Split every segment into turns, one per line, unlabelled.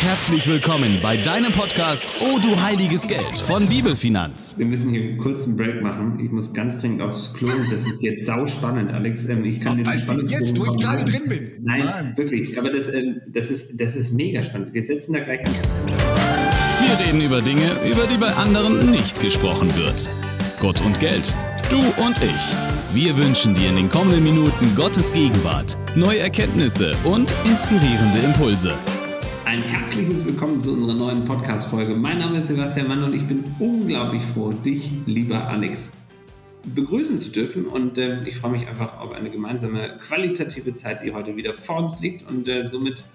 Herzlich willkommen bei deinem Podcast Oh du heiliges Geld von Bibelfinanz.
Wir müssen hier einen kurzen Break machen. Ich muss ganz dringend aufs Klo. Das ist jetzt sau spannend, Alex. Ähm, ich kann
oh,
den
Spannungsbogen jetzt, wo ich gerade drin bin.
Nein, Mann. wirklich. Aber das, ähm, das, ist, das ist mega spannend. Wir setzen da gleich an.
Wir reden über Dinge, über die bei anderen nicht gesprochen wird. Gott und Geld. Du und ich. Wir wünschen dir in den kommenden Minuten Gottes Gegenwart, neue Erkenntnisse und inspirierende Impulse.
Ein herzliches Willkommen zu unserer neuen Podcast-Folge. Mein Name ist Sebastian Mann und ich bin unglaublich froh, dich, lieber Alex, begrüßen zu dürfen. Und äh, ich freue mich einfach auf eine gemeinsame qualitative Zeit, die heute wieder vor uns liegt. Und äh, somit,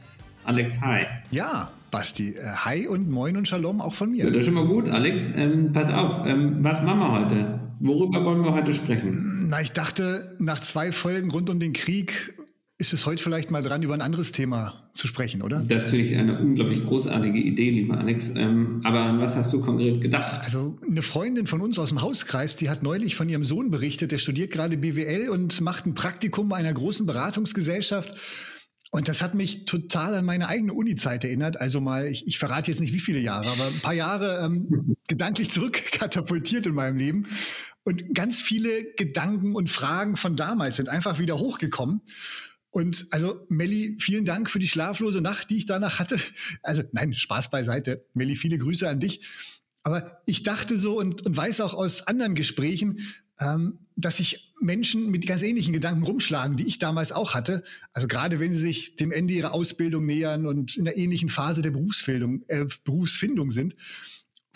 Alex, hi.
Ja, Basti, äh, hi und moin und Shalom auch von mir.
Ja, das ist schon mal gut, Alex. Ähm, pass auf, ähm, was machen wir heute? Worüber wollen wir heute sprechen?
Na, ich dachte, nach zwei Folgen rund um den Krieg ist es heute vielleicht mal dran, über ein anderes Thema zu sprechen, oder?
Das finde ich eine unglaublich großartige Idee, lieber Alex. Ähm, aber an was hast du konkret gedacht?
Also eine Freundin von uns aus dem Hauskreis, die hat neulich von ihrem Sohn berichtet, der studiert gerade BWL und macht ein Praktikum bei einer großen Beratungsgesellschaft. Und das hat mich total an meine eigene Uni-Zeit erinnert. Also mal, ich, ich, verrate jetzt nicht wie viele Jahre, aber ein paar Jahre ähm, gedanklich zurückkatapultiert in meinem Leben. Und ganz viele Gedanken und Fragen von damals sind einfach wieder hochgekommen. Und also, Melli, vielen Dank für die schlaflose Nacht, die ich danach hatte. Also, nein, Spaß beiseite. Melli, viele Grüße an dich. Aber ich dachte so und, und weiß auch aus anderen Gesprächen, ähm, dass sich Menschen mit ganz ähnlichen Gedanken rumschlagen, die ich damals auch hatte. Also gerade wenn sie sich dem Ende ihrer Ausbildung nähern und in einer ähnlichen Phase der Berufsfindung, äh, Berufsfindung sind.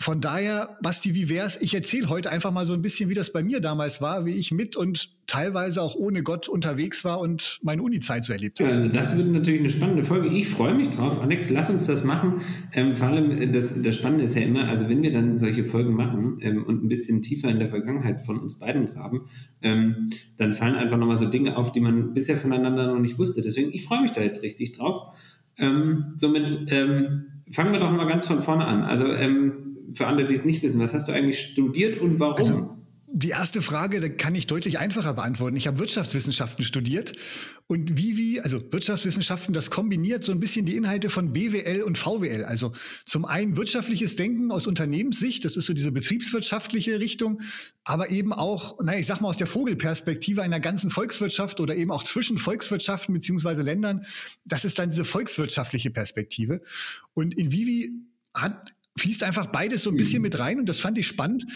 Von daher, Basti, wie wär's? Ich erzähle heute einfach mal so ein bisschen, wie das bei mir damals war, wie ich mit und teilweise auch ohne Gott unterwegs war und meine Uni-Zeit so erlebt habe.
Also das wird natürlich eine spannende Folge. Ich freue mich drauf. Alex, lass uns das machen. Ähm, vor allem, äh, das, das Spannende ist ja immer, also wenn wir dann solche Folgen machen ähm, und ein bisschen tiefer in der Vergangenheit von uns beiden graben, ähm, dann fallen einfach nochmal so Dinge auf, die man bisher voneinander noch nicht wusste. Deswegen, ich freue mich da jetzt richtig drauf. Ähm, somit ähm, fangen wir doch mal ganz von vorne an. Also ähm, für alle, die es nicht wissen, was hast du eigentlich studiert und warum?
Also, die erste Frage, da kann ich deutlich einfacher beantworten. Ich habe Wirtschaftswissenschaften studiert und wie, also Wirtschaftswissenschaften, das kombiniert so ein bisschen die Inhalte von BWL und VWL. Also zum einen wirtschaftliches Denken aus Unternehmenssicht, das ist so diese betriebswirtschaftliche Richtung, aber eben auch, naja, ich sag mal aus der Vogelperspektive einer ganzen Volkswirtschaft oder eben auch zwischen Volkswirtschaften beziehungsweise Ländern, das ist dann diese volkswirtschaftliche Perspektive. Und in Vivi hat fließt einfach beides so ein bisschen mhm. mit rein und das fand ich spannend.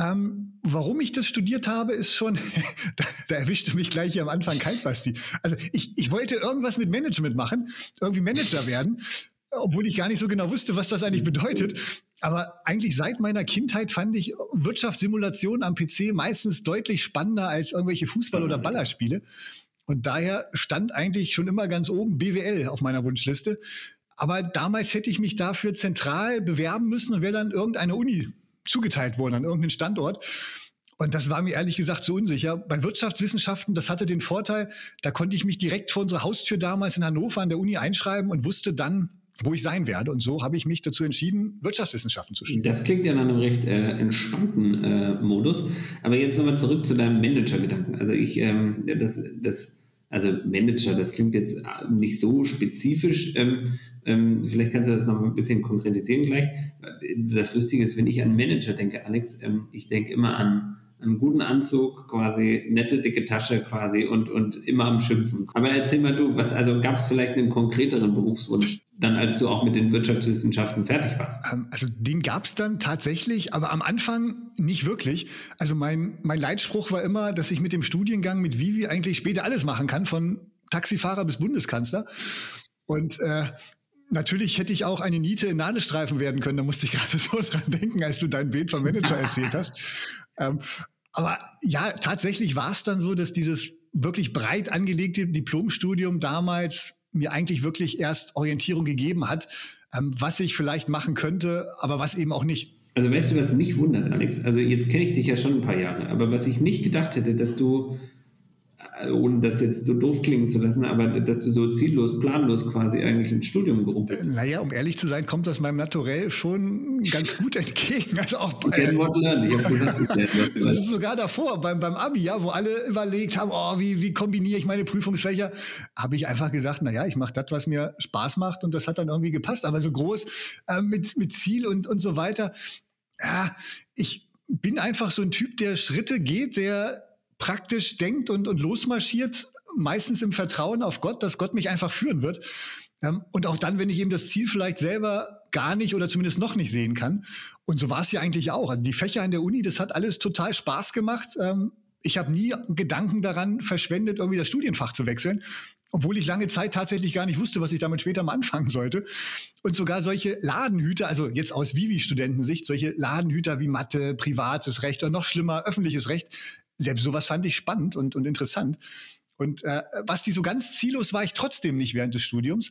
Ähm, warum ich das studiert habe, ist schon, da, da erwischte mich gleich hier am Anfang kalt, Basti. Also ich, ich wollte irgendwas mit Management machen, irgendwie Manager werden, obwohl ich gar nicht so genau wusste, was das eigentlich bedeutet. Aber eigentlich seit meiner Kindheit fand ich Wirtschaftssimulationen am PC meistens deutlich spannender als irgendwelche Fußball- oder Ballerspiele. Und daher stand eigentlich schon immer ganz oben BWL auf meiner Wunschliste. Aber damals hätte ich mich dafür zentral bewerben müssen und wäre dann irgendeine Uni zugeteilt worden, an irgendeinen Standort. Und das war mir ehrlich gesagt so unsicher. Bei Wirtschaftswissenschaften, das hatte den Vorteil, da konnte ich mich direkt vor unserer Haustür damals in Hannover an der Uni einschreiben und wusste dann, wo ich sein werde. Und so habe ich mich dazu entschieden, Wirtschaftswissenschaften zu studieren.
Das klingt ja nach einem recht äh, entspannten äh, Modus. Aber jetzt nochmal zurück zu deinem Manager-Gedanken. Also ich, ähm, das, das also Manager, das klingt jetzt äh, nicht so spezifisch. Ähm, ähm, vielleicht kannst du das noch ein bisschen konkretisieren gleich. Das Lustige ist, wenn ich an Manager denke, Alex, ähm, ich denke immer an einen guten Anzug, quasi nette dicke Tasche quasi und, und immer am Schimpfen. Aber erzähl mal du, was, also gab es vielleicht einen konkreteren Berufswunsch, dann als du auch mit den Wirtschaftswissenschaften fertig warst?
Ähm, also den gab es dann tatsächlich, aber am Anfang nicht wirklich. Also mein, mein Leitspruch war immer, dass ich mit dem Studiengang mit Vivi eigentlich später alles machen kann, von Taxifahrer bis Bundeskanzler. Und äh, Natürlich hätte ich auch eine Niete in Nadelstreifen werden können. Da musste ich gerade so dran denken, als du dein Bild vom Manager erzählt hast. Ähm, aber ja, tatsächlich war es dann so, dass dieses wirklich breit angelegte Diplomstudium damals mir eigentlich wirklich erst Orientierung gegeben hat, ähm, was ich vielleicht machen könnte, aber was eben auch nicht.
Also weißt du, was mich wundert, Alex? Also jetzt kenne ich dich ja schon ein paar Jahre, aber was ich nicht gedacht hätte, dass du ohne das jetzt so doof klingen zu lassen, aber dass du so ziellos, planlos quasi eigentlich ins Studium gerumpelt bist.
Naja, um ehrlich zu sein, kommt das meinem Naturell schon ganz gut entgegen. Also auch bei,
was.
das ist sogar davor, beim, beim Abi, ja, wo alle überlegt haben, oh, wie, wie kombiniere ich meine Prüfungsfächer, habe ich einfach gesagt, naja, ich mache das, was mir Spaß macht und das hat dann irgendwie gepasst. Aber so groß äh, mit, mit Ziel und, und so weiter. Ja, ich bin einfach so ein Typ, der Schritte geht, der praktisch denkt und, und losmarschiert, meistens im Vertrauen auf Gott, dass Gott mich einfach führen wird. Ähm, und auch dann, wenn ich eben das Ziel vielleicht selber gar nicht oder zumindest noch nicht sehen kann. Und so war es ja eigentlich auch. Also die Fächer an der Uni, das hat alles total Spaß gemacht. Ähm, ich habe nie Gedanken daran verschwendet, irgendwie das Studienfach zu wechseln, obwohl ich lange Zeit tatsächlich gar nicht wusste, was ich damit später mal anfangen sollte. Und sogar solche Ladenhüter, also jetzt aus Vivi-Studentensicht, solche Ladenhüter wie Mathe, privates Recht oder noch schlimmer öffentliches Recht, selbst sowas fand ich spannend und, und interessant. Und äh, was die so ganz ziellos war ich trotzdem nicht während des Studiums.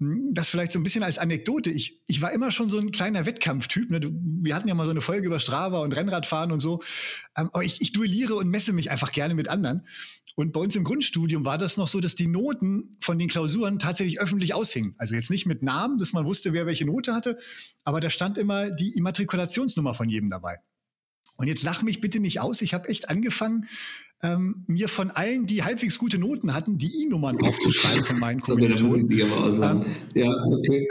Hm, das vielleicht so ein bisschen als Anekdote. Ich, ich war immer schon so ein kleiner Wettkampftyp. Ne? Wir hatten ja mal so eine Folge über Strava und Rennradfahren und so. Ähm, aber ich, ich duelliere und messe mich einfach gerne mit anderen. Und bei uns im Grundstudium war das noch so, dass die Noten von den Klausuren tatsächlich öffentlich aushingen. Also jetzt nicht mit Namen, dass man wusste, wer welche Note hatte, aber da stand immer die Immatrikulationsnummer von jedem dabei. Und jetzt lach mich bitte nicht aus. Ich habe echt angefangen, ähm, mir von allen, die halbwegs gute Noten hatten, die I-Nummern aufzuschreiben von meinen Kommilitonen. Ähm, ja, okay.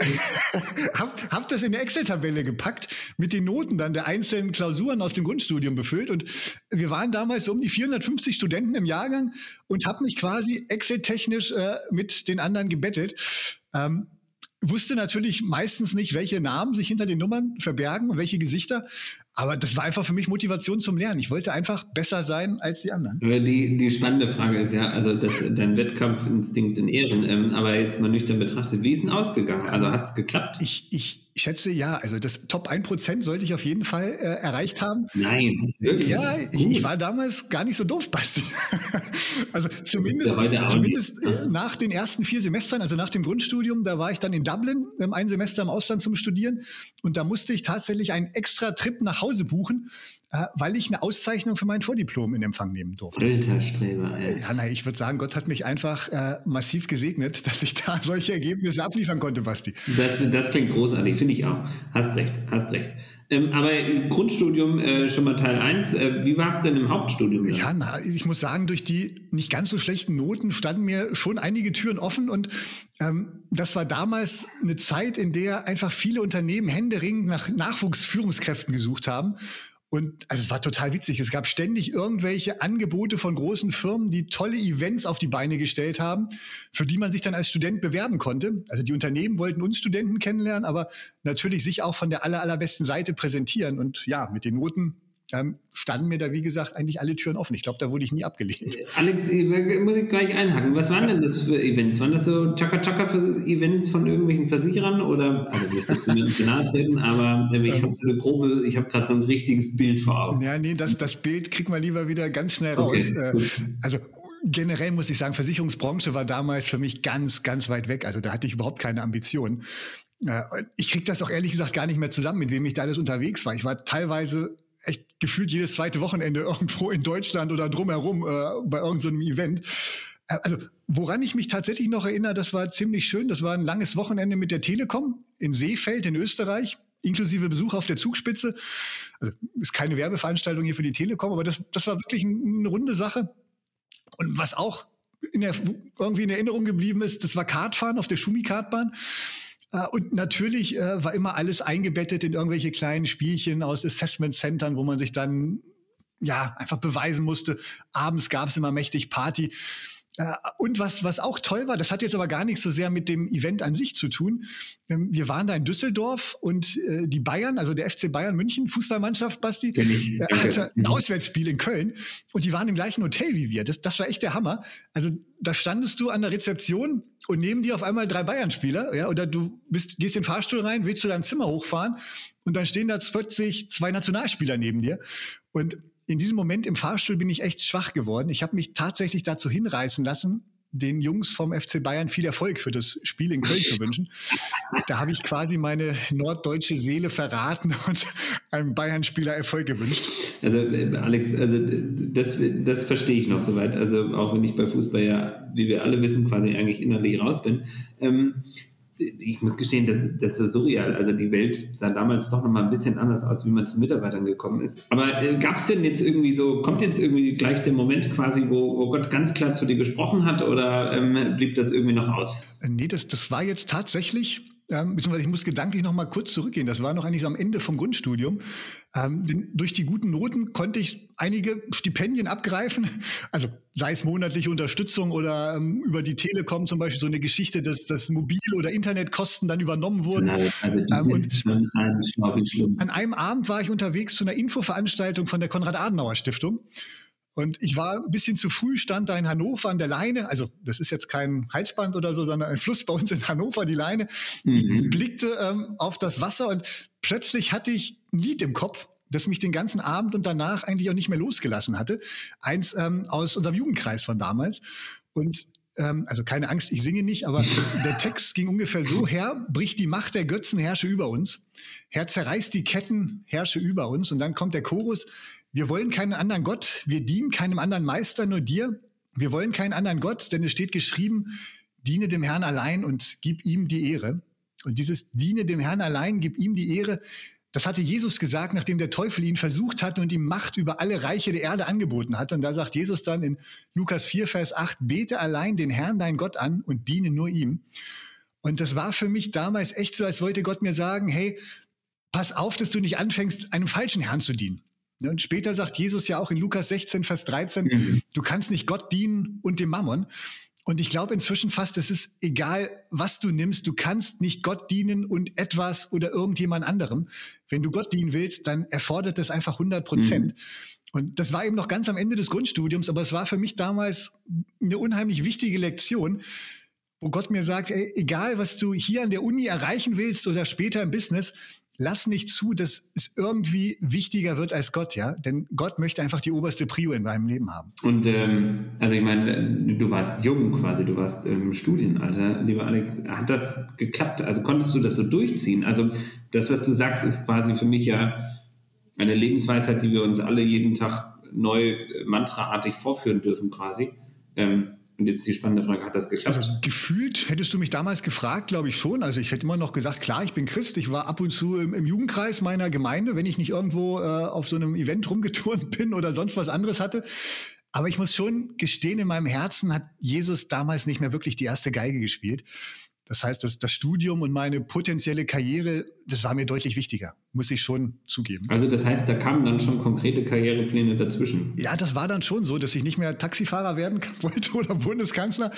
hab, hab das in eine Excel-Tabelle gepackt, mit den Noten dann der einzelnen Klausuren aus dem Grundstudium befüllt. Und wir waren damals so um die 450 Studenten im Jahrgang und habe mich quasi Excel-technisch äh, mit den anderen gebettelt. Ähm, wusste natürlich meistens nicht, welche Namen sich hinter den Nummern verbergen und welche Gesichter. Aber das war einfach für mich Motivation zum Lernen. Ich wollte einfach besser sein als die anderen.
Die, die spannende Frage ist ja, also das, dein Wettkampfinstinkt in Ehren, ähm, aber jetzt mal nüchtern betrachtet, wie ist denn ausgegangen? Also hat es geklappt?
Ich, ich schätze ja, also das Top 1% sollte ich auf jeden Fall äh, erreicht haben.
Nein.
Wirklich? Ja, ich, ich, war damals gar nicht so doof, Basti. also zumindest, ja zumindest äh, nach den ersten vier Semestern, also nach dem Grundstudium, da war ich dann in Dublin, ähm, ein Semester im Ausland zum Studieren und da musste ich tatsächlich einen extra Trip nach Hause buchen, weil ich eine Auszeichnung für mein Vordiplom in Empfang nehmen durfte.
Alter Streber, ey.
Ja, nein, ich würde sagen, Gott hat mich einfach äh, massiv gesegnet, dass ich da solche Ergebnisse abliefern konnte, Basti.
Das, das klingt großartig, finde ich auch. Hast recht, hast recht. Ähm, aber im Grundstudium äh, schon mal Teil 1. Äh, wie war es denn im Hauptstudium?
Dann? Ja, na, ich muss sagen, durch die nicht ganz so schlechten Noten standen mir schon einige Türen offen und ähm, das war damals eine Zeit, in der einfach viele Unternehmen händeringend nach Nachwuchsführungskräften gesucht haben. Und also es war total witzig. Es gab ständig irgendwelche Angebote von großen Firmen, die tolle Events auf die Beine gestellt haben, für die man sich dann als Student bewerben konnte. Also die Unternehmen wollten uns Studenten kennenlernen, aber natürlich sich auch von der aller, allerbesten Seite präsentieren. Und ja, mit den Noten ähm, standen mir da, wie gesagt, eigentlich alle Türen offen. Ich glaube, da wurde ich nie abgelehnt.
Alex, muss ich gleich einhaken. Was waren denn das für Events? Waren das so Chaka-Chaka-Events von irgendwelchen Versicherern? Oder, also ich jetzt nicht nahe treten, aber ich habe so eine grobe, ich habe gerade so ein richtiges Bild vor Augen.
Ja, nee, das, das Bild kriegt man lieber wieder ganz schnell raus. Okay, äh, also generell muss ich sagen, Versicherungsbranche war damals für mich ganz, ganz weit weg. Also da hatte ich überhaupt keine Ambitionen. Äh, ich kriege das auch ehrlich gesagt gar nicht mehr zusammen, mit wem ich da alles unterwegs war. Ich war teilweise echt gefühlt jedes zweite Wochenende irgendwo in Deutschland oder drumherum äh, bei irgendeinem so Event. Äh, also, woran ich mich tatsächlich noch erinnere, das war ziemlich schön. Das war ein langes Wochenende mit der Telekom in Seefeld in Österreich, inklusive Besuch auf der Zugspitze. Also, ist keine Werbeveranstaltung hier für die Telekom, aber das, das war wirklich eine runde Sache. Und was auch in der, irgendwie in Erinnerung geblieben ist, das war Kartfahren auf der Schumi-Kartbahn. Äh, und natürlich äh, war immer alles eingebettet in irgendwelche kleinen Spielchen aus Assessment Centern, wo man sich dann ja einfach beweisen musste. Abends gab es immer mächtig Party. Äh, und was, was auch toll war, das hat jetzt aber gar nichts so sehr mit dem Event an sich zu tun. Ähm, wir waren da in Düsseldorf und äh, die Bayern, also der FC Bayern München, Fußballmannschaft, Basti, äh, hatte ein mhm. Auswärtsspiel in Köln und die waren im gleichen Hotel wie wir. Das, das war echt der Hammer. Also da standest du an der Rezeption und neben dir auf einmal drei Bayern-Spieler, ja, oder du bist, gehst in den Fahrstuhl rein, willst zu deinem Zimmer hochfahren und dann stehen da plötzlich zwei Nationalspieler neben dir. Und in diesem Moment im Fahrstuhl bin ich echt schwach geworden. Ich habe mich tatsächlich dazu hinreißen lassen, den Jungs vom FC Bayern viel Erfolg für das Spiel in Köln zu wünschen. Da habe ich quasi meine norddeutsche Seele verraten und einem Bayern-Spieler Erfolg gewünscht.
Also äh, Alex, also das, das verstehe ich noch soweit. Also auch wenn ich bei Fußball ja, wie wir alle wissen, quasi eigentlich innerlich raus bin. Ähm, ich muss gestehen, das, das ist surreal. Also die Welt sah damals doch nochmal ein bisschen anders aus, wie man zu Mitarbeitern gekommen ist. Aber äh, gab es denn jetzt irgendwie so, kommt jetzt irgendwie gleich der Moment quasi, wo, wo Gott ganz klar zu dir gesprochen hat oder ähm, blieb das irgendwie noch aus?
Äh, nee, das, das war jetzt tatsächlich ähm, beziehungsweise ich muss gedanklich noch mal kurz zurückgehen. Das war noch eigentlich so am Ende vom Grundstudium. Ähm, denn durch die guten Noten konnte ich einige Stipendien abgreifen. Also sei es monatliche Unterstützung oder ähm, über die Telekom zum Beispiel so eine Geschichte, dass, dass Mobil- oder Internetkosten dann übernommen wurden. Genau, also ähm, an einem Abend war ich unterwegs zu einer Infoveranstaltung von der Konrad-Adenauer-Stiftung. Und ich war ein bisschen zu früh, stand da in Hannover an der Leine. Also, das ist jetzt kein Halsband oder so, sondern ein Fluss bei uns in Hannover, die Leine. Mhm. Ich blickte ähm, auf das Wasser und plötzlich hatte ich ein Lied im Kopf, das mich den ganzen Abend und danach eigentlich auch nicht mehr losgelassen hatte. Eins ähm, aus unserem Jugendkreis von damals. Und ähm, also keine Angst, ich singe nicht, aber der Text ging ungefähr so her, bricht die Macht der Götzen, herrsche über uns. Herr zerreißt die Ketten, herrsche über uns. Und dann kommt der Chorus, wir wollen keinen anderen Gott, wir dienen keinem anderen Meister, nur dir. Wir wollen keinen anderen Gott, denn es steht geschrieben, diene dem Herrn allein und gib ihm die Ehre. Und dieses diene dem Herrn allein, gib ihm die Ehre, das hatte Jesus gesagt, nachdem der Teufel ihn versucht hat und ihm Macht über alle Reiche der Erde angeboten hat. Und da sagt Jesus dann in Lukas 4, Vers 8, bete allein den Herrn, dein Gott an und diene nur ihm. Und das war für mich damals echt so, als wollte Gott mir sagen, hey, pass auf, dass du nicht anfängst, einem falschen Herrn zu dienen. Ne, und später sagt Jesus ja auch in Lukas 16, Vers 13, mhm. du kannst nicht Gott dienen und dem Mammon. Und ich glaube inzwischen fast, es ist egal, was du nimmst, du kannst nicht Gott dienen und etwas oder irgendjemand anderem. Wenn du Gott dienen willst, dann erfordert das einfach 100 Prozent. Mhm. Und das war eben noch ganz am Ende des Grundstudiums, aber es war für mich damals eine unheimlich wichtige Lektion, wo Gott mir sagt, ey, egal was du hier an der Uni erreichen willst oder später im Business, lass nicht zu, dass es irgendwie wichtiger wird als Gott, ja? Denn Gott möchte einfach die oberste Prio in deinem Leben haben.
Und ähm, also ich meine, du warst jung quasi, du warst im Studienalter, lieber Alex. Hat das geklappt? Also konntest du das so durchziehen? Also das, was du sagst, ist quasi für mich ja eine Lebensweisheit, die wir uns alle jeden Tag neu äh, mantraartig vorführen dürfen quasi. Ähm, und jetzt die spannende Frage, hat das geklappt?
Also gefühlt hättest du mich damals gefragt, glaube ich schon. Also ich hätte immer noch gesagt, klar, ich bin Christ. Ich war ab und zu im, im Jugendkreis meiner Gemeinde, wenn ich nicht irgendwo äh, auf so einem Event rumgeturnt bin oder sonst was anderes hatte. Aber ich muss schon gestehen, in meinem Herzen hat Jesus damals nicht mehr wirklich die erste Geige gespielt. Das heißt, das, das Studium und meine potenzielle Karriere, das war mir deutlich wichtiger, muss ich schon zugeben.
Also das heißt, da kamen dann schon konkrete Karrierepläne dazwischen.
Ja, das war dann schon so, dass ich nicht mehr Taxifahrer werden wollte oder Bundeskanzler.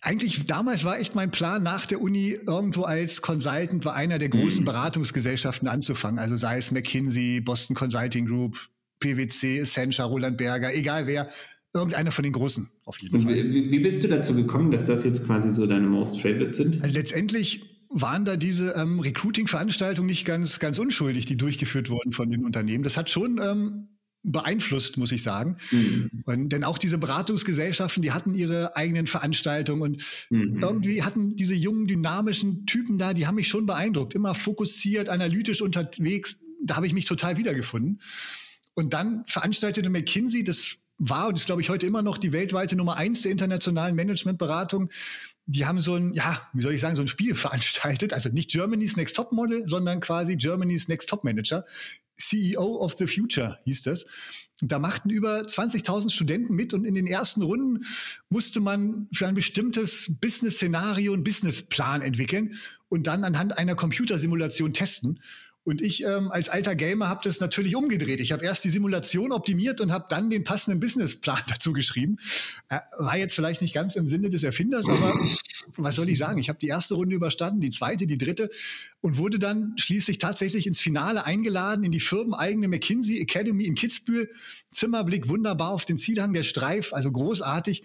Eigentlich damals war echt mein Plan, nach der Uni irgendwo als Consultant bei einer der großen mhm. Beratungsgesellschaften anzufangen. Also sei es McKinsey, Boston Consulting Group, PwC, Accenture, Roland Berger, egal wer, Irgendeiner von den Großen, auf jeden
Fall. Wie, wie, bist du dazu gekommen, dass das jetzt quasi so deine Most Favorite sind?
Also letztendlich waren da diese ähm, Recruiting-Veranstaltungen nicht ganz, ganz unschuldig, die durchgeführt wurden von den Unternehmen. Das hat schon ähm, beeinflusst, muss ich sagen. Mhm. Und, denn auch diese Beratungsgesellschaften, die hatten ihre eigenen Veranstaltungen und mhm. irgendwie hatten diese jungen, dynamischen Typen da, die haben mich schon beeindruckt. Immer fokussiert, analytisch unterwegs. Da habe ich mich total wiedergefunden. Und dann veranstaltete McKinsey, das war und ist, glaube ich, heute immer noch die weltweite Nummer eins der internationalen Managementberatung. Die haben so ein, ja, wie soll ich sagen, so ein Spiel veranstaltet. Also nicht Germany's Next Top Model, sondern quasi Germany's Next Top Manager. CEO of the Future hieß das. Und da machten über 20.000 Studenten mit und in den ersten Runden musste man für ein bestimmtes Business-Szenario einen Businessplan entwickeln und dann anhand einer Computersimulation testen. Und ich ähm, als alter Gamer habe das natürlich umgedreht. Ich habe erst die Simulation optimiert und habe dann den passenden Businessplan dazu geschrieben. Äh, war jetzt vielleicht nicht ganz im Sinne des Erfinders, aber was soll ich sagen? Ich habe die erste Runde überstanden, die zweite, die dritte und wurde dann schließlich tatsächlich ins Finale eingeladen in die firmeneigene McKinsey Academy in Kitzbühel. Zimmerblick wunderbar auf den Zielhang der Streif, also großartig.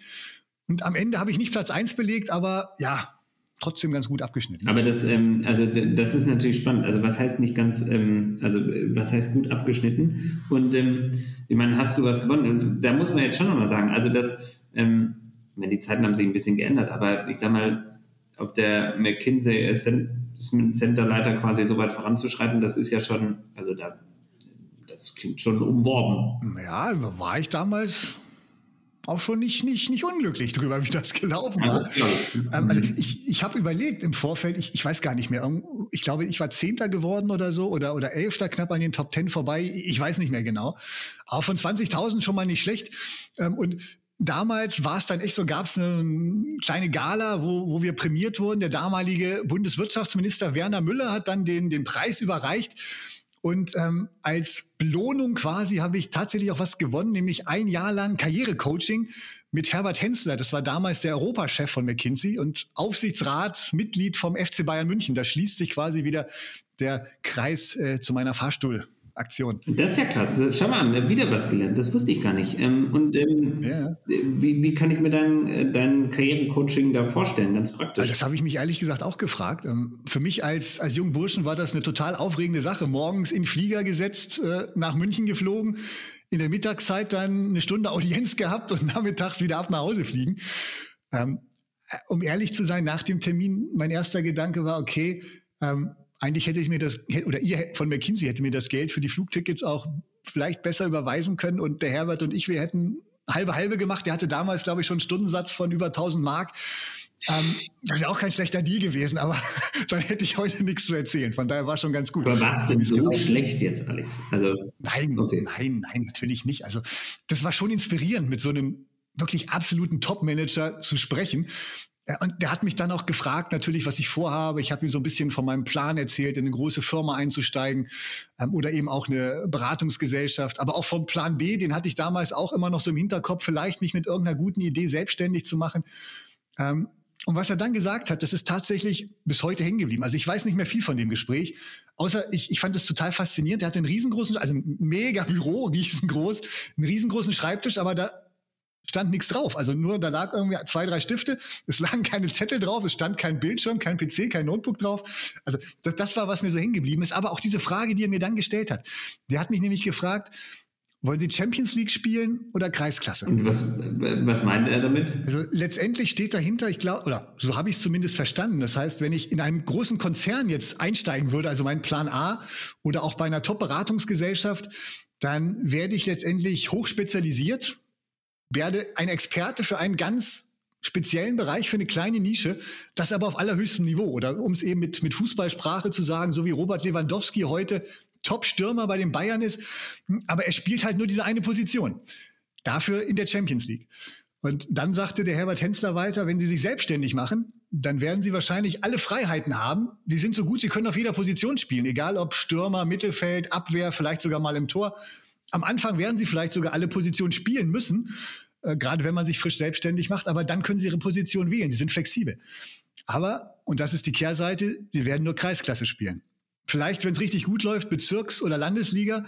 Und am Ende habe ich nicht Platz eins belegt, aber ja, trotzdem ganz gut abgeschnitten.
Aber das, ähm, also das ist natürlich spannend. Also was heißt nicht ganz, ähm, also was heißt gut abgeschnitten? Und ähm, ich meine, hast du was gewonnen? Und da muss man jetzt schon nochmal sagen, also das, ähm, die Zeiten haben sich ein bisschen geändert, aber ich sag mal, auf der McKinsey Assessment Center Leiter quasi so weit voranzuschreiten, das ist ja schon, also da, das klingt schon umworben.
Ja, war ich damals auch schon nicht, nicht, nicht unglücklich drüber, wie das gelaufen war. Ähm, also ich, ich habe überlegt im Vorfeld, ich, ich weiß gar nicht mehr, ich glaube, ich war Zehnter geworden oder so oder, oder Elfter knapp an den Top Ten vorbei, ich weiß nicht mehr genau. Aber von 20.000 schon mal nicht schlecht. Ähm, und damals war es dann echt so, gab es eine kleine Gala, wo, wo wir prämiert wurden. Der damalige Bundeswirtschaftsminister Werner Müller hat dann den, den Preis überreicht. Und ähm, als Belohnung quasi habe ich tatsächlich auch was gewonnen, nämlich ein Jahr lang Karrierecoaching mit Herbert Hensler. Das war damals der Europachef von McKinsey und Aufsichtsrat, Mitglied vom FC Bayern München. Da schließt sich quasi wieder der Kreis äh, zu meiner Fahrstuhl. Aktion.
Das ist ja krass. Schau mal an, wieder was gelernt. Das wusste ich gar nicht. Ähm, und ähm, ja. wie, wie, kann ich mir dein, äh, dein Karrierecoaching da vorstellen, ganz praktisch?
Das habe ich mich ehrlich gesagt auch gefragt. Ähm, für mich als, als jungen Burschen war das eine total aufregende Sache. Morgens in Flieger gesetzt, äh, nach München geflogen, in der Mittagszeit dann eine Stunde Audienz gehabt und nachmittags wieder ab nach Hause fliegen. Ähm, äh, um ehrlich zu sein, nach dem Termin, mein erster Gedanke war, okay, ähm, eigentlich hätte ich mir das, oder ihr von McKinsey hätte mir das Geld für die Flugtickets auch vielleicht besser überweisen können und der Herbert und ich, wir hätten halbe halbe gemacht. Der hatte damals, glaube ich, schon einen Stundensatz von über 1000 Mark. Ähm, das wäre auch kein schlechter Deal gewesen, aber dann hätte ich heute nichts zu erzählen. Von daher war schon ganz gut.
Aber war es denn so schlecht jetzt, Alex?
Also, nein, okay. nein, nein, natürlich nicht. Also das war schon inspirierend, mit so einem wirklich absoluten Top-Manager zu sprechen. Und der hat mich dann auch gefragt, natürlich, was ich vorhabe. Ich habe ihm so ein bisschen von meinem Plan erzählt, in eine große Firma einzusteigen ähm, oder eben auch eine Beratungsgesellschaft. Aber auch vom Plan B, den hatte ich damals auch immer noch so im Hinterkopf, vielleicht mich mit irgendeiner guten Idee selbstständig zu machen. Ähm, und was er dann gesagt hat, das ist tatsächlich bis heute hängen geblieben. Also ich weiß nicht mehr viel von dem Gespräch, außer ich, ich fand es total faszinierend. Er hatte einen riesengroßen, also ein mega Büro, riesengroß, einen riesengroßen Schreibtisch, aber da stand nichts drauf. Also nur, da lag irgendwie zwei, drei Stifte, es lagen keine Zettel drauf, es stand kein Bildschirm, kein PC, kein Notebook drauf. Also das, das war, was mir so hängen geblieben ist. Aber auch diese Frage, die er mir dann gestellt hat. Der hat mich nämlich gefragt, wollen Sie Champions League spielen oder Kreisklasse?
Und was, was meint er damit?
Also letztendlich steht dahinter, ich glaube, oder so habe ich es zumindest verstanden. Das heißt, wenn ich in einem großen Konzern jetzt einsteigen würde, also mein Plan A oder auch bei einer Top-Beratungsgesellschaft, dann werde ich letztendlich hochspezialisiert werde ein Experte für einen ganz speziellen Bereich, für eine kleine Nische, das aber auf allerhöchstem Niveau. Oder um es eben mit, mit Fußballsprache zu sagen, so wie Robert Lewandowski heute Top-Stürmer bei den Bayern ist, aber er spielt halt nur diese eine Position. Dafür in der Champions League. Und dann sagte der Herbert Hensler weiter, wenn Sie sich selbstständig machen, dann werden Sie wahrscheinlich alle Freiheiten haben. Die sind so gut, Sie können auf jeder Position spielen, egal ob Stürmer, Mittelfeld, Abwehr, vielleicht sogar mal im Tor. Am Anfang werden sie vielleicht sogar alle Positionen spielen müssen, äh, gerade wenn man sich frisch selbstständig macht, aber dann können sie ihre Position wählen. Sie sind flexibel. Aber, und das ist die Kehrseite, sie werden nur Kreisklasse spielen. Vielleicht, wenn es richtig gut läuft, Bezirks- oder Landesliga,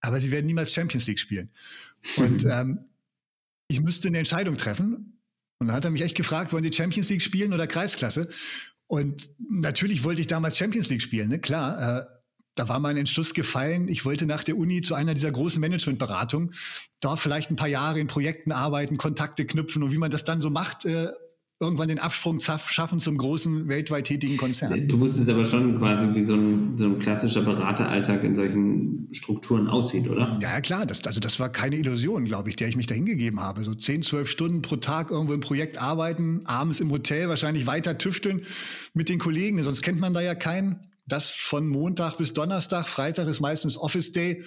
aber sie werden niemals Champions League spielen. Und ähm, ich müsste eine Entscheidung treffen. Und dann hat er mich echt gefragt, wollen die Champions League spielen oder Kreisklasse? Und natürlich wollte ich damals Champions League spielen, ne? klar. Äh, da war mein Entschluss gefallen, ich wollte nach der Uni zu einer dieser großen Managementberatungen, dort vielleicht ein paar Jahre in Projekten arbeiten, Kontakte knüpfen und wie man das dann so macht, äh, irgendwann den Absprung schaffen zum großen, weltweit tätigen Konzern.
Du wusstest aber schon quasi, wie so ein, so ein klassischer Berateralltag in solchen Strukturen aussieht, oder?
Ja, klar. Das, also das war keine Illusion, glaube ich, der ich mich da hingegeben habe. So 10, 12 Stunden pro Tag irgendwo im Projekt arbeiten, abends im Hotel wahrscheinlich weiter tüfteln mit den Kollegen, sonst kennt man da ja keinen das von Montag bis Donnerstag. Freitag ist meistens Office Day.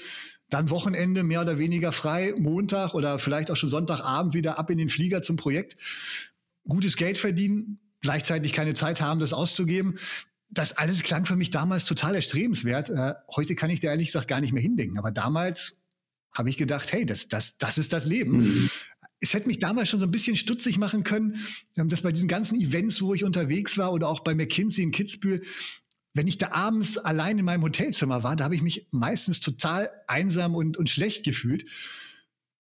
Dann Wochenende mehr oder weniger frei. Montag oder vielleicht auch schon Sonntagabend wieder ab in den Flieger zum Projekt. Gutes Geld verdienen, gleichzeitig keine Zeit haben, das auszugeben. Das alles klang für mich damals total erstrebenswert. Äh, heute kann ich da ehrlich gesagt gar nicht mehr hindenken. Aber damals habe ich gedacht, hey, das, das, das ist das Leben. Mhm. Es hätte mich damals schon so ein bisschen stutzig machen können, ähm, dass bei diesen ganzen Events, wo ich unterwegs war oder auch bei McKinsey in Kitzbühel, wenn ich da abends allein in meinem Hotelzimmer war, da habe ich mich meistens total einsam und, und schlecht gefühlt,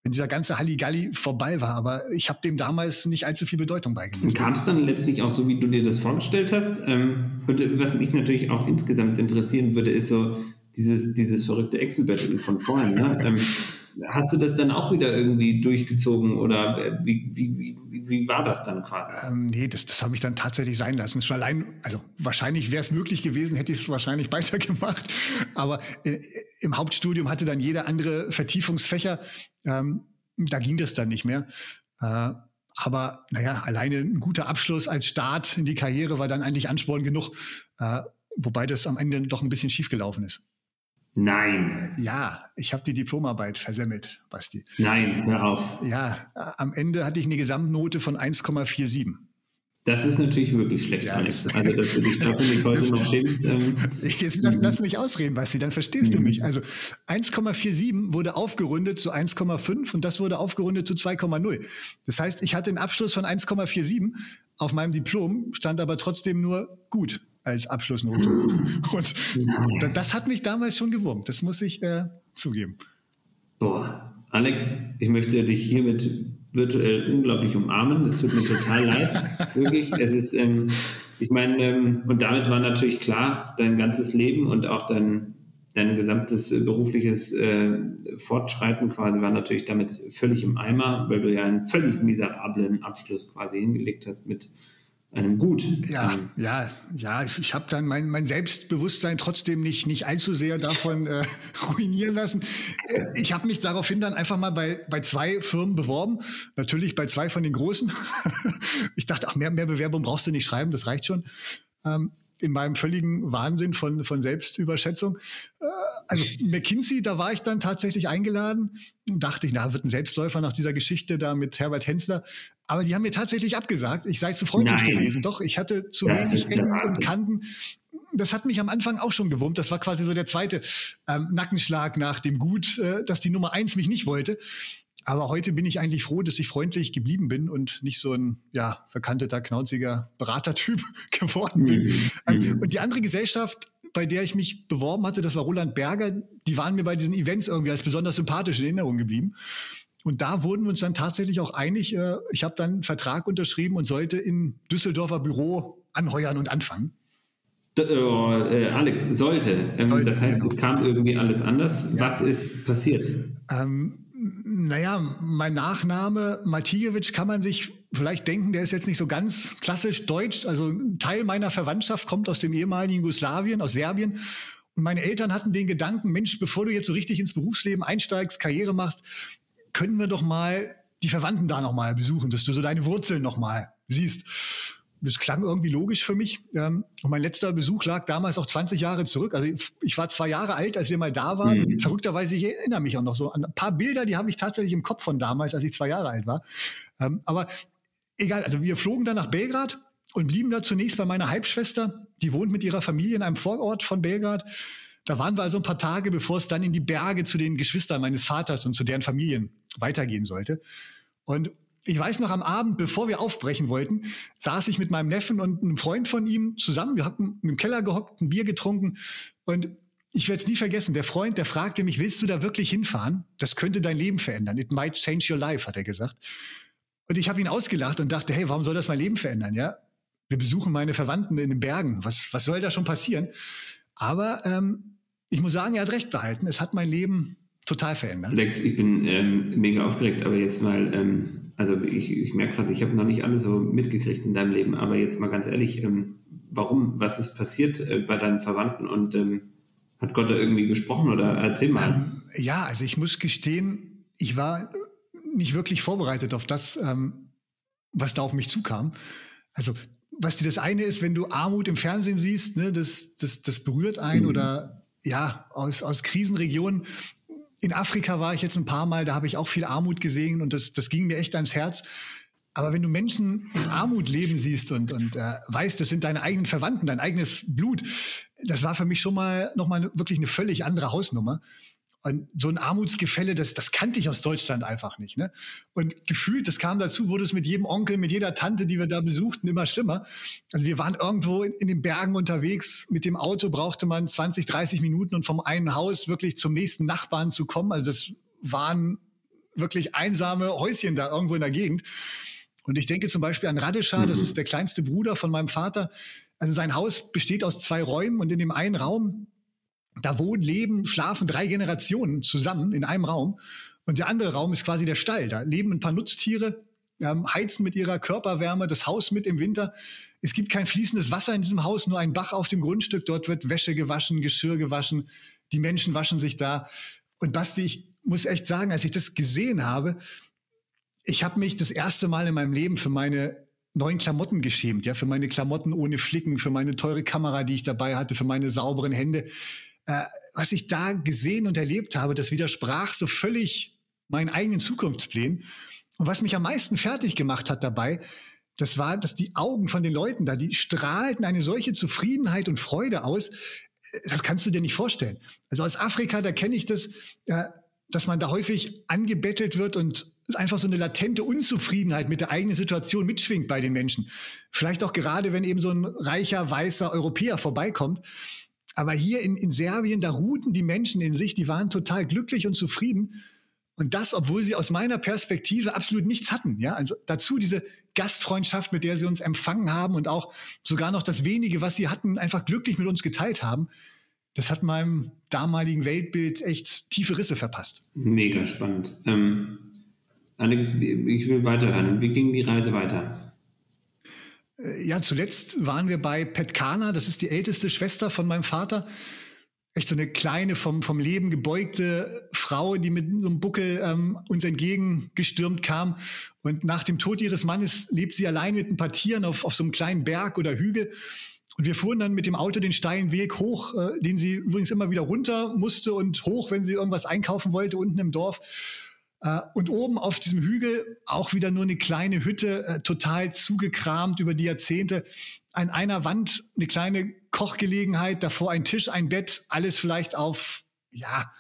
wenn dieser ganze Halligalli vorbei war. Aber ich habe dem damals nicht allzu viel Bedeutung beigemessen.
Kam es dann letztlich auch so, wie du dir das vorgestellt hast? Ähm, was mich natürlich auch insgesamt interessieren würde, ist so dieses, dieses verrückte Excel-Battle von vorhin. Ne? Ähm, hast du das dann auch wieder irgendwie durchgezogen oder äh, wie, wie, wie, wie war das dann quasi?
Ähm, nee, das, das habe ich dann tatsächlich sein lassen. Schon allein, also wahrscheinlich wäre es möglich gewesen, hätte ich es wahrscheinlich weitergemacht. Aber äh, im Hauptstudium hatte dann jeder andere Vertiefungsfächer. Ähm, da ging das dann nicht mehr. Äh, aber naja, alleine ein guter Abschluss als Start in die Karriere war dann eigentlich Ansporn genug. Äh, wobei das am Ende doch ein bisschen schief gelaufen ist.
Nein.
Ja, ich habe die Diplomarbeit versemmelt, Basti.
Nein, hör auf.
Ja, am Ende hatte ich eine Gesamtnote von 1,47.
Das ist natürlich wirklich schlecht, ja, Alex. Also, dass du dich dafür nicht heute noch schämst. Ähm,
jetzt lass, lass, mich ausreden, Basti, dann verstehst mhm. du mich. Also 1,47 wurde aufgerundet zu 1,5 und das wurde aufgerundet zu 2,0. Das heißt, ich hatte einen Abschluss von 1,47. Auf meinem Diplom stand aber trotzdem nur gut als Abschlussnote. Und das hat mich damals schon gewurmt, das muss ich äh, zugeben.
Boah, Alex, ich möchte dich hiermit virtuell unglaublich umarmen. Das tut mir total leid. Wirklich. Es ist, ähm, ich meine, ähm, und damit war natürlich klar, dein ganzes Leben und auch dein, dein gesamtes äh, berufliches äh, Fortschreiten quasi war natürlich damit völlig im Eimer, weil du ja einen völlig miserablen Abschluss quasi hingelegt hast mit einem Gut.
Ja, ähm, ja, ja. Ich habe dann mein, mein Selbstbewusstsein trotzdem nicht, nicht allzu sehr davon äh, ruinieren lassen. Äh, ich habe mich daraufhin dann einfach mal bei, bei zwei Firmen beworben. Natürlich bei zwei von den großen. ich dachte, ach, mehr, mehr Bewerbung brauchst du nicht schreiben, das reicht schon. Ähm, in meinem völligen Wahnsinn von, von Selbstüberschätzung. Äh, also McKinsey, da war ich dann tatsächlich eingeladen. Dachte ich, na, wird ein Selbstläufer nach dieser Geschichte da mit Herbert Hensler. Aber die haben mir tatsächlich abgesagt. Ich sei zu freundlich Nein. gewesen. Doch, ich hatte zu das wenig Ecken und Kanten. Das hat mich am Anfang auch schon gewurmt. Das war quasi so der zweite ähm, Nackenschlag nach dem Gut, äh, dass die Nummer eins mich nicht wollte. Aber heute bin ich eigentlich froh, dass ich freundlich geblieben bin und nicht so ein ja, verkanteter, knauziger Beratertyp geworden bin. Mhm. Ähm, mhm. Und die andere Gesellschaft, bei der ich mich beworben hatte, das war Roland Berger, die waren mir bei diesen Events irgendwie als besonders sympathisch in Erinnerung geblieben. Und da wurden wir uns dann tatsächlich auch einig. Äh, ich habe dann einen Vertrag unterschrieben und sollte im Düsseldorfer Büro anheuern und anfangen.
D äh, Alex, sollte. Ähm, sollte das heißt, es kam irgendwie alles anders. Ja. Was ist passiert?
Ähm, naja, mein Nachname Matijevic kann man sich vielleicht denken, der ist jetzt nicht so ganz klassisch deutsch. Also ein Teil meiner Verwandtschaft kommt aus dem ehemaligen Jugoslawien, aus Serbien. Und meine Eltern hatten den Gedanken, Mensch, bevor du jetzt so richtig ins Berufsleben einsteigst, Karriere machst, können wir doch mal die Verwandten da nochmal besuchen, dass du so deine Wurzeln nochmal siehst. Das klang irgendwie logisch für mich. Ähm, und mein letzter Besuch lag damals auch 20 Jahre zurück. Also ich war zwei Jahre alt, als wir mal da waren. Mhm. Verrückterweise, ich erinnere mich auch noch so an ein paar Bilder, die habe ich tatsächlich im Kopf von damals, als ich zwei Jahre alt war. Ähm, aber egal, also wir flogen dann nach Belgrad und blieben da zunächst bei meiner Halbschwester. Die wohnt mit ihrer Familie in einem Vorort von Belgrad. Da waren wir also ein paar Tage, bevor es dann in die Berge zu den Geschwistern meines Vaters und zu deren Familien weitergehen sollte. Und ich weiß noch, am Abend, bevor wir aufbrechen wollten, saß ich mit meinem Neffen und einem Freund von ihm zusammen. Wir hatten im Keller gehockt, ein Bier getrunken und ich werde es nie vergessen. Der Freund, der fragte mich, willst du da wirklich hinfahren? Das könnte dein Leben verändern. It might change your life, hat er gesagt. Und ich habe ihn ausgelacht und dachte, hey, warum soll das mein Leben verändern? Ja, wir besuchen meine Verwandten in den Bergen. Was, was soll da schon passieren? Aber ähm, ich muss sagen, er hat recht behalten. Es hat mein Leben total verändert.
Lex, ich bin ähm, mega aufgeregt, aber jetzt mal, ähm, also ich, ich merke gerade, ich habe noch nicht alles so mitgekriegt in deinem Leben, aber jetzt mal ganz ehrlich, ähm, warum, was ist passiert äh, bei deinen Verwandten und ähm, hat Gott da irgendwie gesprochen oder erzähl mal.
Ähm, ja, also ich muss gestehen, ich war nicht wirklich vorbereitet auf das, ähm, was da auf mich zukam. Also was dir das eine ist, wenn du Armut im Fernsehen siehst, ne, das, das, das berührt einen mhm. oder ja, aus, aus Krisenregionen. In Afrika war ich jetzt ein paar Mal, da habe ich auch viel Armut gesehen und das, das ging mir echt ans Herz. Aber wenn du Menschen in Armut leben siehst und, und äh, weißt, das sind deine eigenen Verwandten, dein eigenes Blut, das war für mich schon mal nochmal wirklich eine völlig andere Hausnummer. Und so ein Armutsgefälle, das, das kannte ich aus Deutschland einfach nicht. Ne? Und gefühlt, das kam dazu, wurde es mit jedem Onkel, mit jeder Tante, die wir da besuchten, immer schlimmer. Also wir waren irgendwo in, in den Bergen unterwegs. Mit dem Auto brauchte man 20, 30 Minuten und vom einen Haus wirklich zum nächsten Nachbarn zu kommen. Also das waren wirklich einsame Häuschen da irgendwo in der Gegend. Und ich denke zum Beispiel an Radischa, mhm. das ist der kleinste Bruder von meinem Vater. Also sein Haus besteht aus zwei Räumen und in dem einen Raum Da wohnen, leben, schlafen drei Generationen zusammen in einem Raum. Und der andere Raum ist quasi der Stall. Da leben ein paar Nutztiere, ähm, heizen mit ihrer Körperwärme das Haus mit im Winter. Es gibt kein fließendes Wasser in diesem Haus, nur ein Bach auf dem Grundstück. Dort wird Wäsche gewaschen, Geschirr gewaschen. Die Menschen waschen sich da. Und Basti, ich muss echt sagen, als ich das gesehen habe, ich habe mich das erste Mal in meinem Leben für meine neuen Klamotten geschämt, ja, für meine Klamotten ohne Flicken, für meine teure Kamera, die ich dabei hatte, für meine sauberen Hände. Äh, was ich da gesehen und erlebt habe, das widersprach so völlig meinen eigenen Zukunftsplänen. Und was mich am meisten fertig gemacht hat dabei, das war, dass die Augen von den Leuten da, die strahlten eine solche Zufriedenheit und Freude aus. Das kannst du dir nicht vorstellen. Also aus Afrika, da kenne ich das, äh, dass man da häufig angebettelt wird und einfach so eine latente Unzufriedenheit mit der eigenen Situation mitschwingt bei den Menschen. Vielleicht auch gerade, wenn eben so ein reicher, weißer Europäer vorbeikommt. Aber hier in, in Serbien, da ruhten die Menschen in sich, die waren total glücklich und zufrieden. Und das, obwohl sie aus meiner Perspektive absolut nichts hatten. Ja, also dazu diese Gastfreundschaft, mit der sie uns empfangen haben und auch sogar noch das wenige, was sie hatten, einfach glücklich mit uns geteilt haben. Das hat meinem damaligen Weltbild echt tiefe Risse verpasst.
Mega spannend. Ähm, Alex, ich will weiterhören. Wie ging die Reise weiter?
Äh, ja, zuletzt waren wir bei Petkana, das ist die älteste Schwester von meinem Vater. Echt so eine kleine, vom, vom Leben gebeugte Frau, die mit so einem Buckel ähm, uns entgegengestürmt kam. Und nach dem Tod ihres Mannes lebt sie allein mit ein paar Tieren auf, auf so einem kleinen Berg oder Hügel. Und wir fuhren dann mit dem Auto den steilen Weg hoch, äh, den sie übrigens immer wieder runter musste und hoch, wenn sie irgendwas einkaufen wollte, unten im Dorf. Äh, und oben auf diesem Hügel auch wieder nur eine kleine Hütte, äh, total zugekramt über die Jahrzehnte. An einer Wand eine kleine Kochgelegenheit, davor ein Tisch, ein Bett, alles vielleicht auf, ja,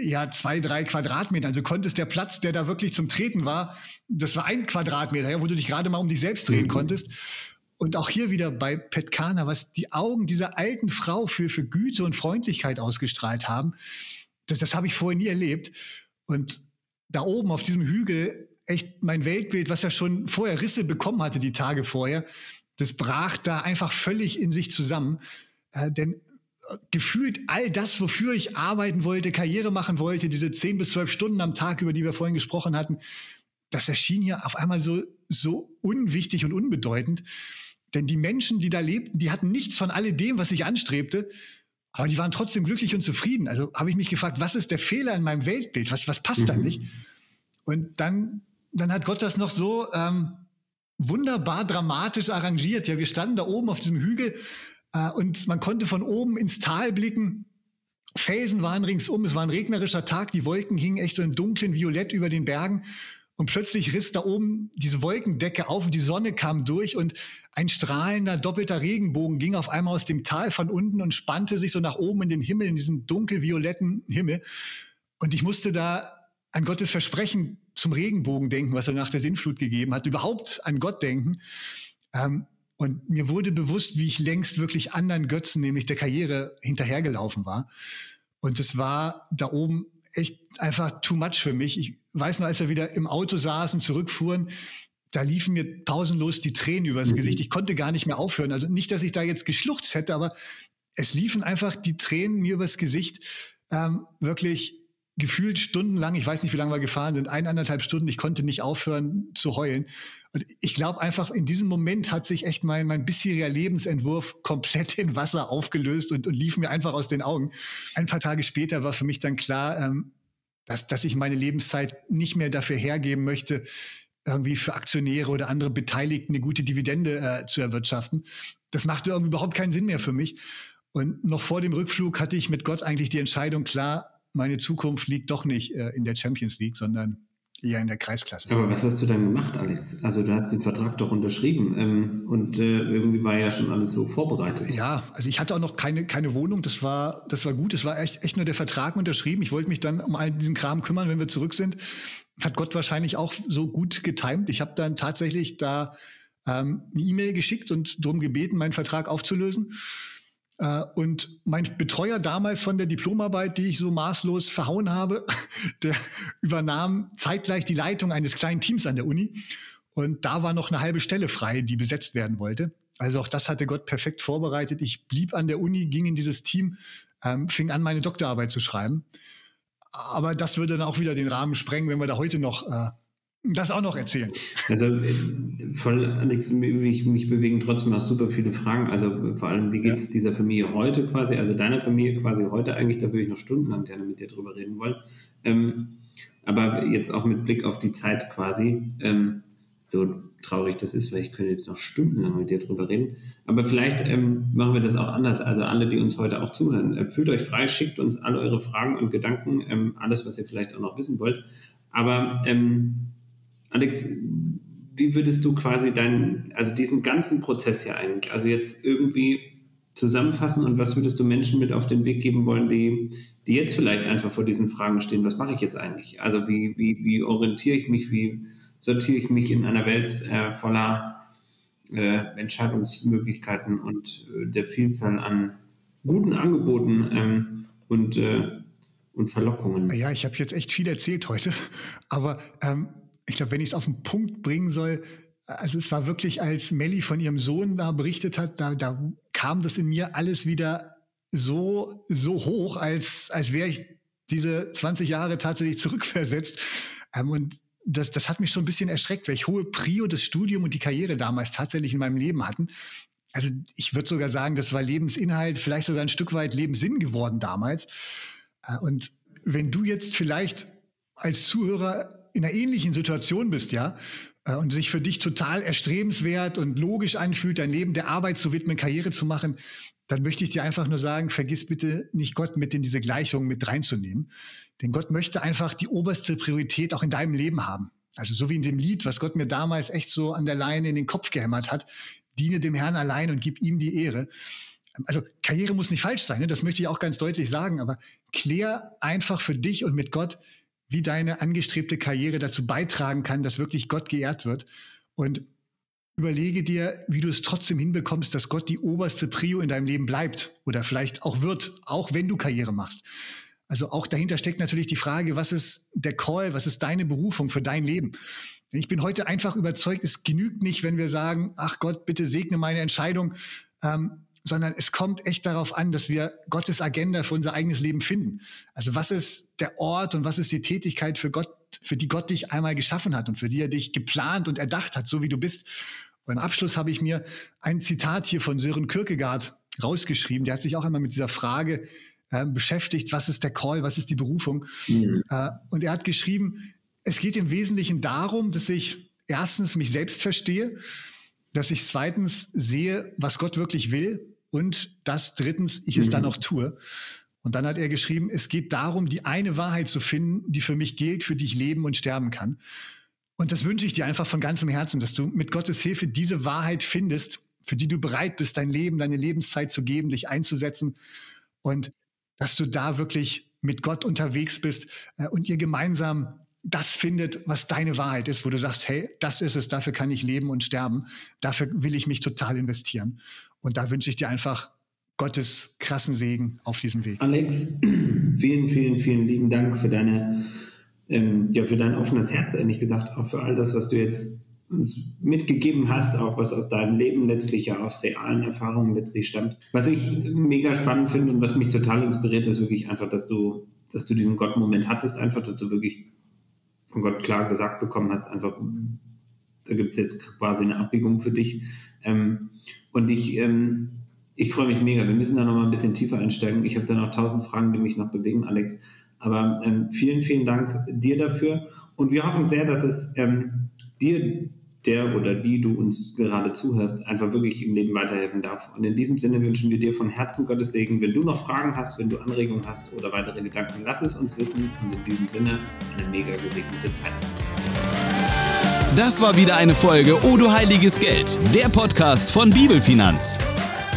ja, zwei, drei Quadratmeter. Also konntest der Platz, der da wirklich zum Treten war, das war ein Quadratmeter, ja, wo du dich gerade mal um dich selbst drehen mhm. konntest. Und auch hier wieder bei Petkana, was die Augen dieser alten Frau für, für Güte und Freundlichkeit ausgestrahlt haben, das, das habe ich vorher nie erlebt. Und da oben auf diesem Hügel, echt mein Weltbild, was ja schon vorher Risse bekommen hatte, die Tage vorher, das brach da einfach völlig in sich zusammen. Äh, denn äh, gefühlt all das, wofür ich arbeiten wollte, Karriere machen wollte, diese zehn bis zwölf Stunden am Tag, über die wir vorhin gesprochen hatten, das erschien hier auf einmal so, so unwichtig und unbedeutend. Denn die Menschen, die da lebten, die hatten nichts von alledem, was ich anstrebte. Aber die waren trotzdem glücklich und zufrieden. Also habe ich mich gefragt, was ist der Fehler in meinem Weltbild? Was, was passt mhm. da nicht? Und dann, dann hat Gott das noch so ähm, wunderbar dramatisch arrangiert. Ja, wir standen da oben auf diesem Hügel äh, und man konnte von oben ins Tal blicken. Felsen waren ringsum, es war ein regnerischer Tag, die Wolken hingen echt so in dunklen Violett über den Bergen. Und plötzlich riss da oben diese Wolkendecke auf und die Sonne kam durch und ein strahlender doppelter Regenbogen ging auf einmal aus dem Tal von unten und spannte sich so nach oben in den Himmel, in diesen dunkelvioletten Himmel. Und ich musste da an Gottes Versprechen zum Regenbogen denken, was er nach der Sintflut gegeben hat, überhaupt an Gott denken. Ähm, und mir wurde bewusst, wie ich längst wirklich anderen Götzen, nämlich der Karriere, hinterhergelaufen war. Und es war da oben echt einfach too much für mich. Ich weiß nur, als wir wieder im Auto saßen, zurückfuhren, da liefen mir pausenlos die Tränen übers mhm. Gesicht. Ich konnte gar nicht mehr aufhören. Also nicht, dass ich da jetzt geschluchzt hätte, aber es liefen einfach die Tränen mir übers Gesicht. Ähm, wirklich gefühlt stundenlang, ich weiß nicht, wie lange wir gefahren sind, eineinhalb Stunden, ich konnte nicht aufhören zu heulen. Und ich glaube einfach, in diesem Moment hat sich echt mein, mein bisheriger Lebensentwurf komplett in Wasser aufgelöst und, und lief mir einfach aus den Augen. Ein paar Tage später war für mich dann klar, ähm, dass, dass ich meine Lebenszeit nicht mehr dafür hergeben möchte, irgendwie für Aktionäre oder andere Beteiligten eine gute Dividende äh, zu erwirtschaften. Das machte irgendwie überhaupt keinen Sinn mehr für mich. Und noch vor dem Rückflug hatte ich mit Gott eigentlich die Entscheidung klar, meine Zukunft liegt doch nicht äh, in der Champions League, sondern eher in der Kreisklasse.
Aber was hast du dann gemacht, Alex? Also du hast den Vertrag doch unterschrieben ähm, und äh, irgendwie war ja schon alles so vorbereitet.
Ja, also ich hatte auch noch keine, keine Wohnung, das war, das war gut, es war echt, echt nur der Vertrag unterschrieben. Ich wollte mich dann um all diesen Kram kümmern, wenn wir zurück sind. Hat Gott wahrscheinlich auch so gut getimt. Ich habe dann tatsächlich da ähm, eine E-Mail geschickt und darum gebeten, meinen Vertrag aufzulösen. Äh, und mein Betreuer damals von der Diplomarbeit, die ich so maßlos verhauen habe, der übernahm zeitgleich die Leitung eines kleinen Teams an der Uni. Und da war noch eine halbe Stelle frei, die besetzt werden wollte. Also auch das hatte Gott perfekt vorbereitet. Ich blieb an der Uni, ging in dieses Team ähm, fing an, meine Doktorarbeit zu schreiben. Aber das würde dann auch wieder den Rahmen sprengen, wenn wir da heute noch äh, das auch noch erzählen.
Also äh, voll, Alex, mich, mich bewegen trotzdem auch super viele Fragen. Also vor allem, wie geht es ja. dieser Familie heute quasi, also deiner Familie quasi heute eigentlich, da würde ich noch stundenlang gerne mit dir drüber reden wollen. Ähm, aber jetzt auch mit Blick auf die Zeit quasi, ähm, so traurig das ist, weil ich könnte jetzt noch stundenlang mit dir drüber reden. Aber vielleicht ähm, machen wir das auch anders. Also alle, die uns heute auch zuhören, äh, fühlt euch frei, schickt uns alle eure Fragen und Gedanken, ähm, alles, was ihr vielleicht auch noch wissen wollt. Aber ähm, Alex, wie würdest du quasi deinen, also diesen ganzen Prozess hier eigentlich, also jetzt irgendwie zusammenfassen und was würdest du Menschen mit auf den Weg geben wollen, die, die jetzt vielleicht einfach vor diesen Fragen stehen, was mache ich jetzt eigentlich? Also wie, wie, wie orientiere ich mich, wie sortiere ich mich in einer Welt äh, voller äh, Entscheidungsmöglichkeiten und äh, der Vielzahl an guten Angeboten ähm, und, äh, und Verlockungen?
Ja, ich habe jetzt echt viel erzählt heute, aber ähm, ich glaube, wenn ich es auf den Punkt bringen soll, also es war wirklich, als Melly von ihrem Sohn da berichtet hat, da, da kam das in mir alles wieder so, so hoch, als, als wäre ich diese 20 Jahre tatsächlich zurückversetzt. Ähm, und das, das hat mich schon ein bisschen erschreckt, welche hohe Prio das Studium und die Karriere damals tatsächlich in meinem Leben hatten. Also ich würde sogar sagen, das war Lebensinhalt, vielleicht sogar ein Stück weit Lebenssinn geworden damals. Äh, und wenn du jetzt vielleicht als Zuhörer in einer ähnlichen Situation bist, ja, äh, und sich für dich total erstrebenswert und logisch anfühlt, dein Leben der Arbeit zu widmen, Karriere zu machen, dann möchte ich dir einfach nur sagen, vergiss bitte nicht Gott mit in diese Gleichung mit reinzunehmen. Denn Gott möchte einfach die oberste Priorität auch in deinem Leben haben. Also so wie in dem Lied, was Gott mir damals echt so an der Leine in den Kopf gehämmert hat, diene dem Herrn allein und gib ihm die Ehre. Also Karriere muss nicht falsch sein, ne? das möchte ich auch ganz deutlich sagen, aber klär einfach für dich und mit Gott, wie deine angestrebte Karriere dazu beitragen kann, dass wirklich Gott geehrt wird. Und überlege dir, wie du es trotzdem hinbekommst, dass Gott die oberste Prio in deinem Leben bleibt oder vielleicht auch wird, auch wenn du Karriere machst. Also auch dahinter steckt natürlich die Frage, was ist der Call, was ist deine Berufung für dein Leben? Ich bin heute einfach überzeugt, es genügt nicht, wenn wir sagen, ach Gott, bitte segne meine Entscheidung. Ähm, sondern es kommt echt darauf an, dass wir Gottes Agenda für unser eigenes Leben finden. Also was ist der Ort und was ist die Tätigkeit für Gott, für die Gott dich einmal geschaffen hat und für die er dich geplant und erdacht hat, so wie du bist. Und im Abschluss habe ich mir ein Zitat hier von Sören Kierkegaard rausgeschrieben. Der hat sich auch einmal mit dieser Frage äh, beschäftigt, was ist der Call, was ist die Berufung? Mhm. Äh, und er hat geschrieben, es geht im Wesentlichen darum, dass ich erstens mich selbst verstehe, dass ich zweitens sehe, was Gott wirklich will und dass drittens ich es mhm. dann auch tue. Und dann hat er geschrieben, es geht darum, die eine Wahrheit zu finden, die für mich gilt, für die ich leben und sterben kann. Und das wünsche ich dir einfach von ganzem Herzen, dass du mit Gottes Hilfe diese Wahrheit findest, für die du bereit bist, dein Leben, deine Lebenszeit zu geben, dich einzusetzen und dass du da wirklich mit Gott unterwegs bist äh, und ihr gemeinsam das findet, was deine Wahrheit ist, wo du sagst, hey, das ist es, dafür kann ich leben und sterben, dafür will ich mich total investieren. Und da wünsche ich dir einfach Gottes krassen Segen auf diesem Weg.
Alex, vielen, vielen, vielen lieben Dank für deine, ähm, ja, für dein offenes Herz, ehrlich gesagt, auch für all das, was du jetzt uns mitgegeben hast, auch was aus deinem Leben letztlich ja aus realen Erfahrungen letztlich stammt. Was ich mega spannend finde und was mich total inspiriert, ist wirklich einfach, dass du, dass du diesen Gott-Moment hattest, einfach, dass du wirklich von Gott klar gesagt bekommen hast, einfach, da gibt es jetzt quasi eine Abbiegung für dich. Ähm, und ich, ähm, ich freue mich mega. Wir müssen da nochmal ein bisschen tiefer einsteigen. Ich habe da noch tausend Fragen, die mich noch bewegen, Alex. Aber ähm, vielen, vielen Dank dir dafür. Und wir hoffen sehr, dass es ähm, dir der oder die du uns gerade zuhörst, einfach wirklich im Leben weiterhelfen darf. Und in diesem Sinne wünschen wir dir von Herzen Gottes Segen. Wenn du noch Fragen hast, wenn du Anregungen hast oder weitere Gedanken, lass es uns wissen. Und in diesem Sinne eine mega gesegnete Zeit.
Das war wieder eine Folge O du heiliges Geld, der Podcast von Bibelfinanz.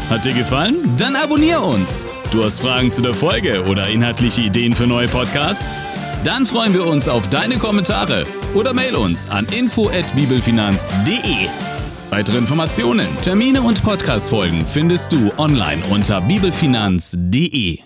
Hat dir gefallen? Dann abonnier uns. Du hast Fragen zu der Folge oder inhaltliche Ideen für neue Podcasts? Dann freuen wir uns auf deine Kommentare oder mail uns an info@bibelfinanz.de. Weitere Informationen, Termine und Podcastfolgen findest du online unter bibelfinanz.de.